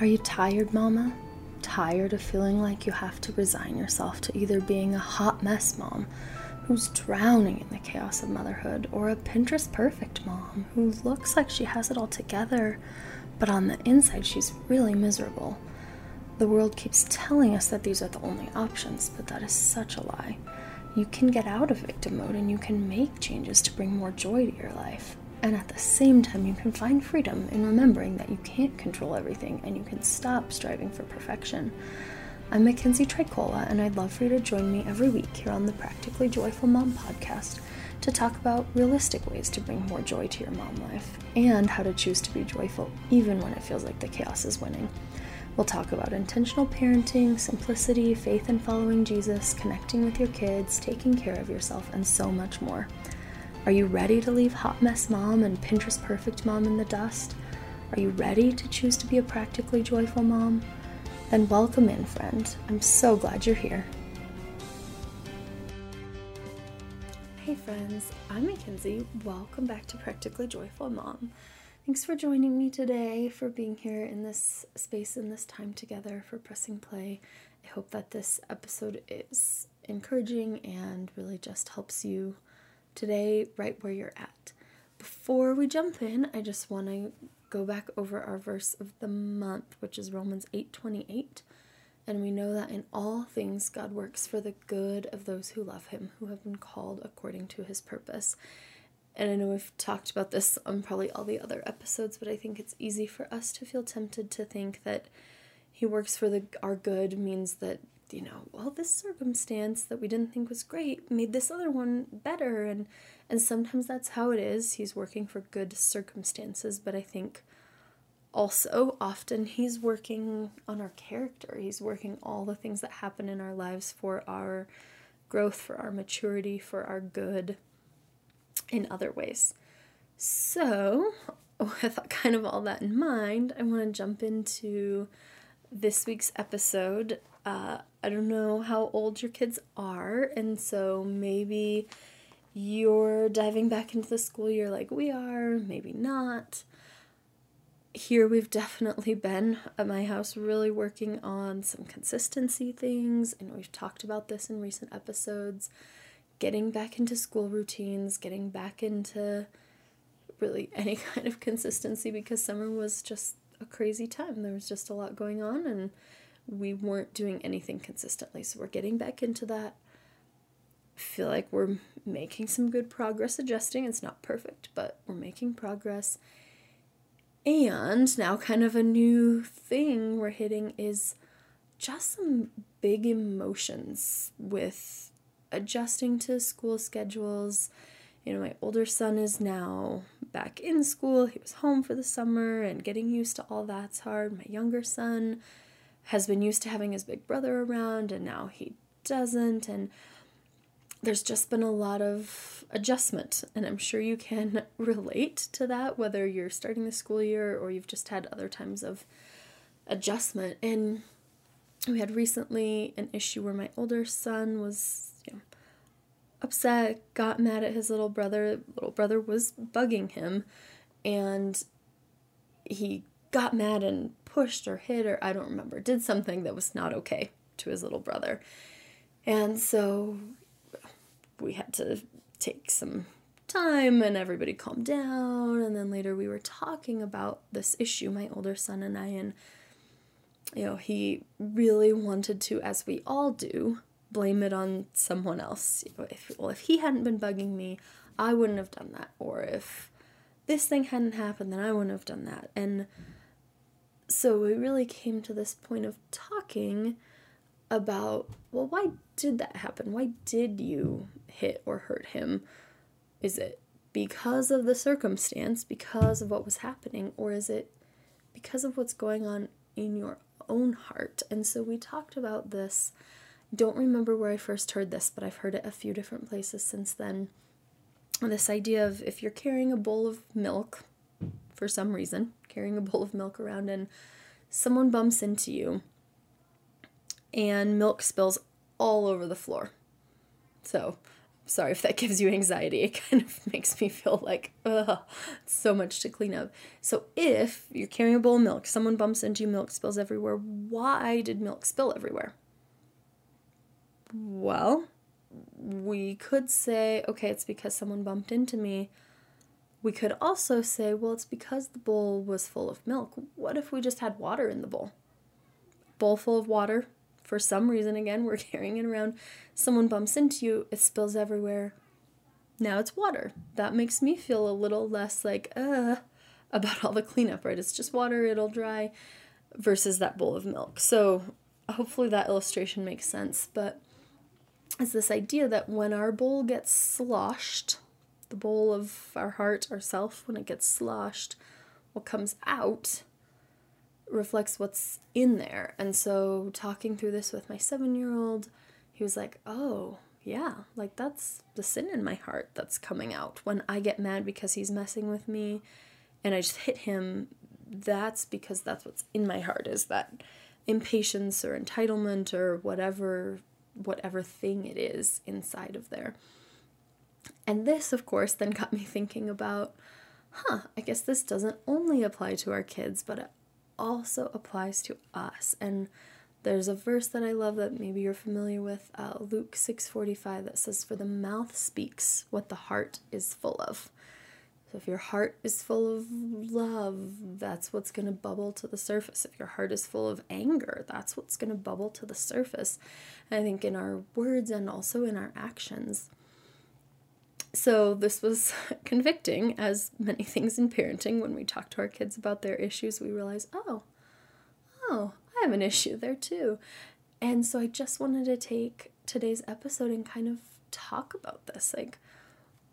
Are you tired, Mama? Tired of feeling like you have to resign yourself to either being a hot mess mom who's drowning in the chaos of motherhood, or a Pinterest perfect mom who looks like she has it all together, but on the inside she's really miserable? The world keeps telling us that these are the only options, but that is such a lie. You can get out of victim mode and you can make changes to bring more joy to your life. And at the same time, you can find freedom in remembering that you can't control everything and you can stop striving for perfection. I'm Mackenzie Tricola, and I'd love for you to join me every week here on the Practically Joyful Mom podcast to talk about realistic ways to bring more joy to your mom life and how to choose to be joyful even when it feels like the chaos is winning. We'll talk about intentional parenting, simplicity, faith in following Jesus, connecting with your kids, taking care of yourself, and so much more. Are you ready to leave hot mess mom and Pinterest perfect mom in the dust? Are you ready to choose to be a practically joyful mom? Then welcome in, friend. I'm so glad you're here. Hey, friends, I'm Mackenzie. Welcome back to Practically Joyful Mom. Thanks for joining me today, for being here in this space and this time together for pressing play. I hope that this episode is encouraging and really just helps you today right where you're at. Before we jump in, I just want to go back over our verse of the month, which is Romans 8:28. And we know that in all things God works for the good of those who love him, who have been called according to his purpose. And I know we've talked about this on probably all the other episodes, but I think it's easy for us to feel tempted to think that he works for the our good means that you know, well, this circumstance that we didn't think was great made this other one better and and sometimes that's how it is. He's working for good circumstances, but I think also often he's working on our character. He's working all the things that happen in our lives for our growth, for our maturity, for our good in other ways. So, with kind of all that in mind, I want to jump into this week's episode uh, I don't know how old your kids are, and so maybe you're diving back into the school year like we are, maybe not. Here, we've definitely been at my house really working on some consistency things, and we've talked about this in recent episodes. Getting back into school routines, getting back into really any kind of consistency because summer was just a crazy time. There was just a lot going on, and we weren't doing anything consistently. So we're getting back into that. Feel like we're making some good progress adjusting. It's not perfect, but we're making progress. And now, kind of a new thing we're hitting is just some big emotions with adjusting to school schedules. You know, my older son is now back in school. He was home for the summer and getting used to all that's hard. My younger son, has been used to having his big brother around and now he doesn't and there's just been a lot of adjustment and i'm sure you can relate to that whether you're starting the school year or you've just had other times of adjustment. And we had recently an issue where my older son was you know, upset got mad at his little brother. Little brother was bugging him and he got mad and pushed or hit or I don't remember, did something that was not okay to his little brother. And so we had to take some time and everybody calmed down. And then later we were talking about this issue, my older son and I, and you know, he really wanted to, as we all do, blame it on someone else. If, well, if he hadn't been bugging me, I wouldn't have done that. Or if this thing hadn't happened, then I wouldn't have done that. And so we really came to this point of talking about well why did that happen? Why did you hit or hurt him? Is it because of the circumstance because of what was happening or is it because of what's going on in your own heart? And so we talked about this. Don't remember where i first heard this but i've heard it a few different places since then. This idea of if you're carrying a bowl of milk for some reason, carrying a bowl of milk around, and someone bumps into you, and milk spills all over the floor. So, sorry if that gives you anxiety. It kind of makes me feel like, ugh, so much to clean up. So if you're carrying a bowl of milk, someone bumps into you, milk spills everywhere, why did milk spill everywhere? Well, we could say, okay, it's because someone bumped into me. We could also say, well, it's because the bowl was full of milk. What if we just had water in the bowl? Bowl full of water. For some reason, again, we're carrying it around. Someone bumps into you, it spills everywhere. Now it's water. That makes me feel a little less like, uh, about all the cleanup, right? It's just water, it'll dry, versus that bowl of milk. So hopefully that illustration makes sense. But it's this idea that when our bowl gets sloshed, the bowl of our heart, ourself, when it gets sloshed, what comes out reflects what's in there. And so, talking through this with my seven year old, he was like, Oh, yeah, like that's the sin in my heart that's coming out. When I get mad because he's messing with me and I just hit him, that's because that's what's in my heart is that impatience or entitlement or whatever whatever thing it is inside of there. And this, of course, then got me thinking about, huh, I guess this doesn't only apply to our kids, but it also applies to us. And there's a verse that I love that maybe you're familiar with, uh, Luke 6:45 that says for the mouth speaks what the heart is full of. So if your heart is full of love, that's what's going to bubble to the surface. If your heart is full of anger, that's what's going to bubble to the surface. And I think in our words and also in our actions. So this was convicting, as many things in parenting. When we talk to our kids about their issues, we realize, oh, oh, I have an issue there too. And so I just wanted to take today's episode and kind of talk about this. Like,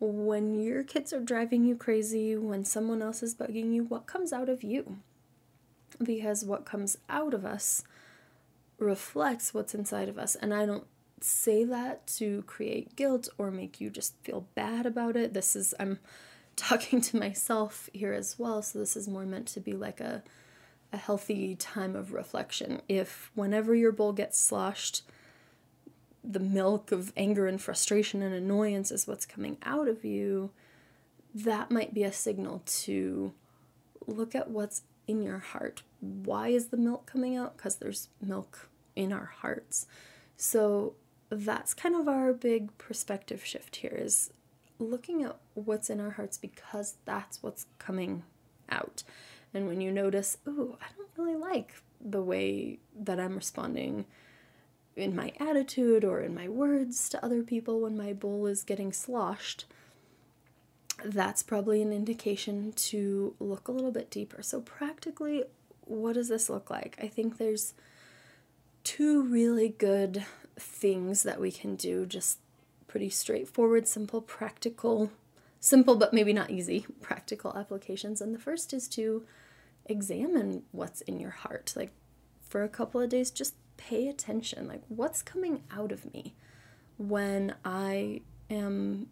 when your kids are driving you crazy, when someone else is bugging you, what comes out of you? Because what comes out of us reflects what's inside of us. And I don't say that to create guilt or make you just feel bad about it. This is, I'm talking to myself here as well. So this is more meant to be like a, a healthy time of reflection. If whenever your bowl gets sloshed, the milk of anger and frustration and annoyance is what's coming out of you, that might be a signal to look at what's in your heart. Why is the milk coming out? Because there's milk in our hearts. So that's kind of our big perspective shift here is looking at what's in our hearts because that's what's coming out. And when you notice, ooh, I don't really like the way that I'm responding in my attitude or in my words to other people when my bowl is getting sloshed, that's probably an indication to look a little bit deeper. So, practically, what does this look like? I think there's two really good things that we can do, just pretty straightforward, simple, practical, simple but maybe not easy, practical applications. And the first is to examine what's in your heart. Like, for a couple of days, just pay attention. Like, what's coming out of me when I am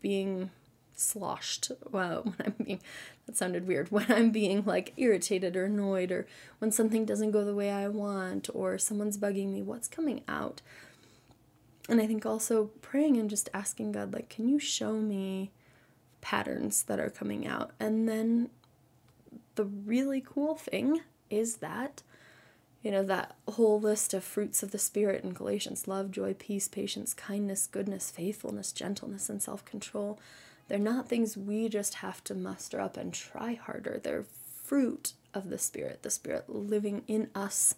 being sloshed? Well, when I'm being, that sounded weird, when I'm being like irritated or annoyed, or when something doesn't go the way I want, or someone's bugging me, what's coming out? And I think also praying and just asking God, like, can you show me patterns that are coming out? And then the really cool thing is that you know, that whole list of fruits of the Spirit in Galatians love, joy, peace, patience, kindness, goodness, faithfulness, gentleness, and self control. They're not things we just have to muster up and try harder. They're fruit of the Spirit. The Spirit living in us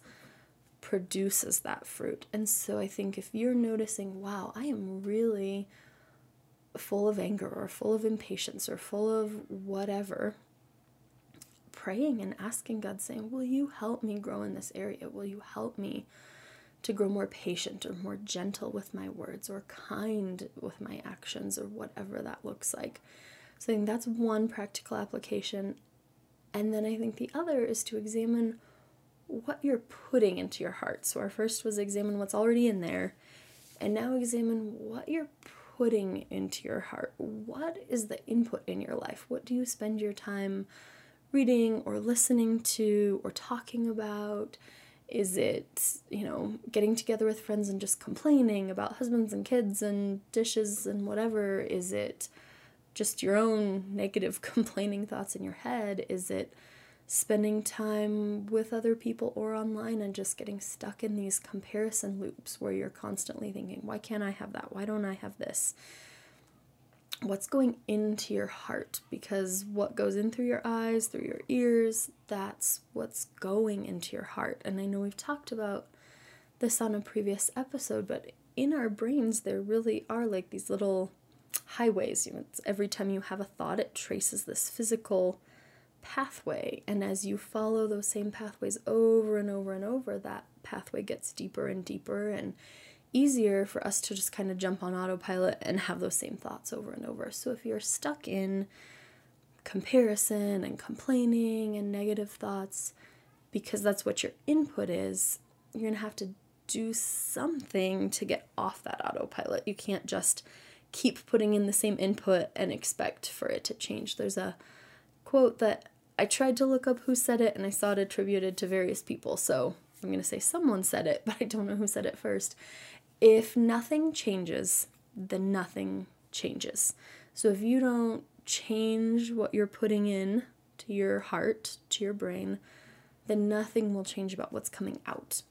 produces that fruit. And so I think if you're noticing, wow, I am really full of anger or full of impatience or full of whatever, praying and asking God, saying, Will you help me grow in this area? Will you help me to grow more patient or more gentle with my words or kind with my actions or whatever that looks like? So I think that's one practical application. And then I think the other is to examine what you're putting into your heart. So our first was examine what's already in there, and now examine what you're putting into your heart. What is the input in your life? What do you spend your time reading or listening to or talking about? Is it, you know, getting together with friends and just complaining about husbands and kids and dishes and whatever? Is it just your own negative complaining thoughts in your head? Is it spending time with other people or online and just getting stuck in these comparison loops where you're constantly thinking, why can't I have that? Why don't I have this? What's going into your heart? Because what goes in through your eyes, through your ears, that's what's going into your heart. And I know we've talked about this on a previous episode, but in our brains, there really are like these little highways. You know, every time you have a thought, it traces this physical pathway. And as you follow those same pathways over and over and over, that pathway gets deeper and deeper and easier for us to just kind of jump on autopilot and have those same thoughts over and over. So if you're stuck in comparison and complaining and negative thoughts, because that's what your input is, you're going to have to do something to get off that autopilot. You can't just keep putting in the same input and expect for it to change. There's a quote that I tried to look up who said it and I saw it attributed to various people. So I'm going to say someone said it, but I don't know who said it first. If nothing changes, then nothing changes. So if you don't change what you're putting in to your heart, to your brain, then nothing will change about what's coming out.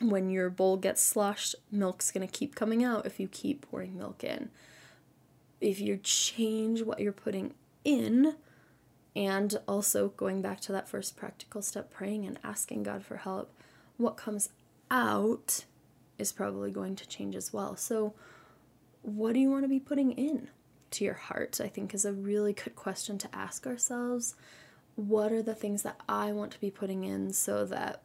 When your bowl gets sloshed, milk's going to keep coming out if you keep pouring milk in. If you change what you're putting in, and also going back to that first practical step, praying and asking God for help, what comes out is probably going to change as well. So, what do you want to be putting in to your heart? I think is a really good question to ask ourselves. What are the things that I want to be putting in so that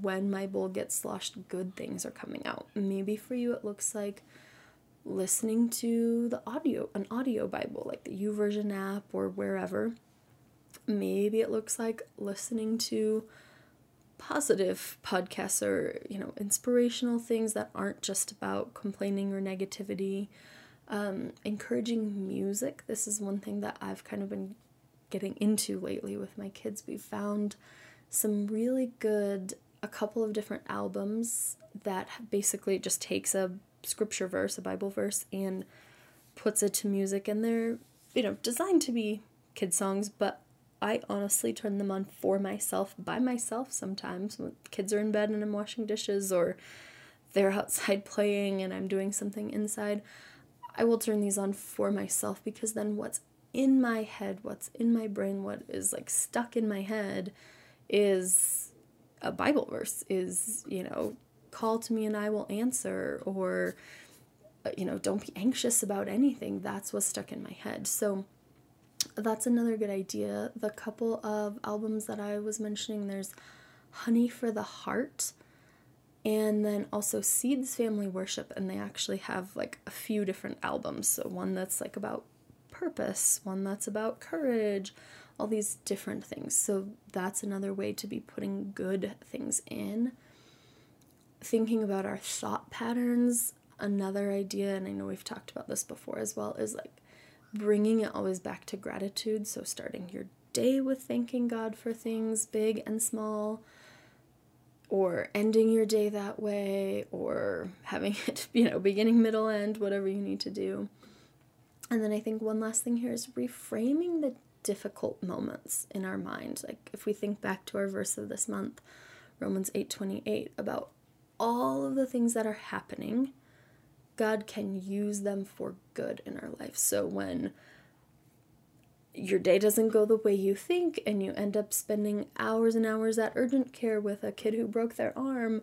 when my bowl gets sloshed, good things are coming out? Maybe for you, it looks like listening to the audio, an audio Bible, like the YouVersion app or wherever maybe it looks like listening to positive podcasts or you know inspirational things that aren't just about complaining or negativity. Um, encouraging music. This is one thing that i've kind of been getting into lately with my kids. We've found some really good a couple of different albums that basically just takes a scripture verse a bible verse and puts it to music and they're you know designed to be kid songs but I honestly turn them on for myself, by myself sometimes when kids are in bed and I'm washing dishes or they're outside playing and I'm doing something inside. I will turn these on for myself because then what's in my head, what's in my brain, what is like stuck in my head is a Bible verse, is, you know, call to me and I will answer, or, uh, you know, don't be anxious about anything. That's what's stuck in my head. So, that's another good idea. The couple of albums that I was mentioning, there's Honey for the Heart and then also Seeds Family Worship, and they actually have like a few different albums. So, one that's like about purpose, one that's about courage, all these different things. So, that's another way to be putting good things in. Thinking about our thought patterns, another idea, and I know we've talked about this before as well, is like bringing it always back to gratitude. So, starting your day with thanking God for things big and small, or ending your day that way, or having it, you know, beginning, middle, end, whatever you need to do. And then I think one last thing here is reframing the difficult moments in our mind. Like if we think back to our verse of this month, Romans 8:28 about all of the things that are happening God can use them for good in our life. So when your day doesn't go the way you think and you end up spending hours and hours at urgent care with a kid who broke their arm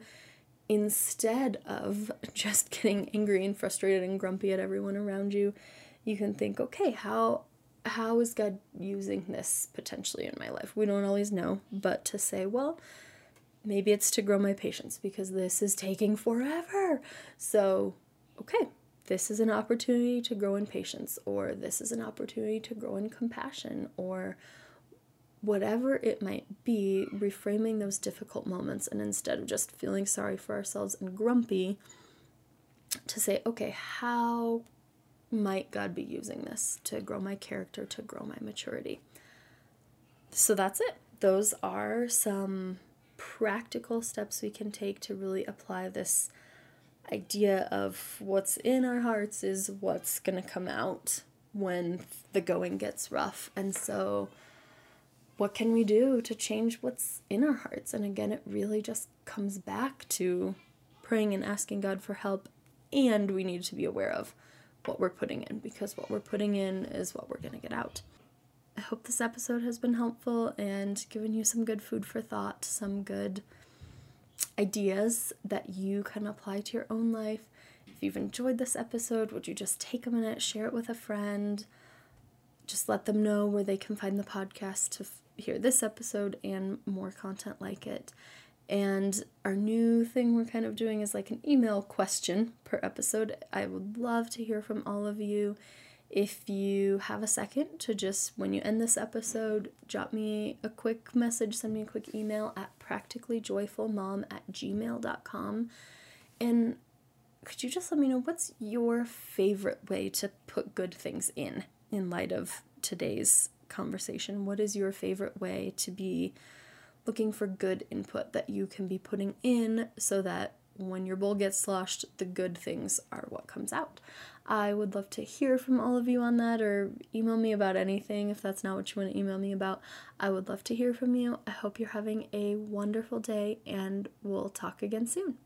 instead of just getting angry and frustrated and grumpy at everyone around you you can think okay how how is god using this potentially in my life we don't always know but to say well maybe it's to grow my patience because this is taking forever so okay, this is an opportunity to grow in patience, or this is an opportunity to grow in compassion, or whatever it might be, reframing those difficult moments and instead of just feeling sorry for ourselves and grumpy, to say, okay, how might God be using this to grow my character, to grow my maturity? So that's it. Those are some practical steps we can take to really apply this idea of what's in our hearts is what's going to come out when the going gets rough. And so, what can we do to change what's in our hearts? And again, it really just comes back to praying and asking God for help. And we need to be aware of what we're putting in because what we're putting in is what we're going to get out. I hope this episode has been helpful and given you some good food for thought, some good ideas that you can apply to your own life. If you've enjoyed this episode, would you just take a minute, share it with a friend? Just let them know where they can find the podcast to f- hear this episode and more content like it. And our new thing we're kind of doing is like an email question per episode. I would love to hear from all of you. If you have a second to just, when you end this episode, drop me a quick message, send me a quick email at practicallyjoyfulmom at gmail.com. And could you just let me know what's your favorite way to put good things in in light of today's conversation? What is your favorite way to be looking for good input that you can be putting in so that when your bowl gets sloshed, the good things are what comes out. I would love to hear from all of you on that or email me about anything if that's not what you want to email me about. I would love to hear from you. I hope you're having a wonderful day and we'll talk again soon.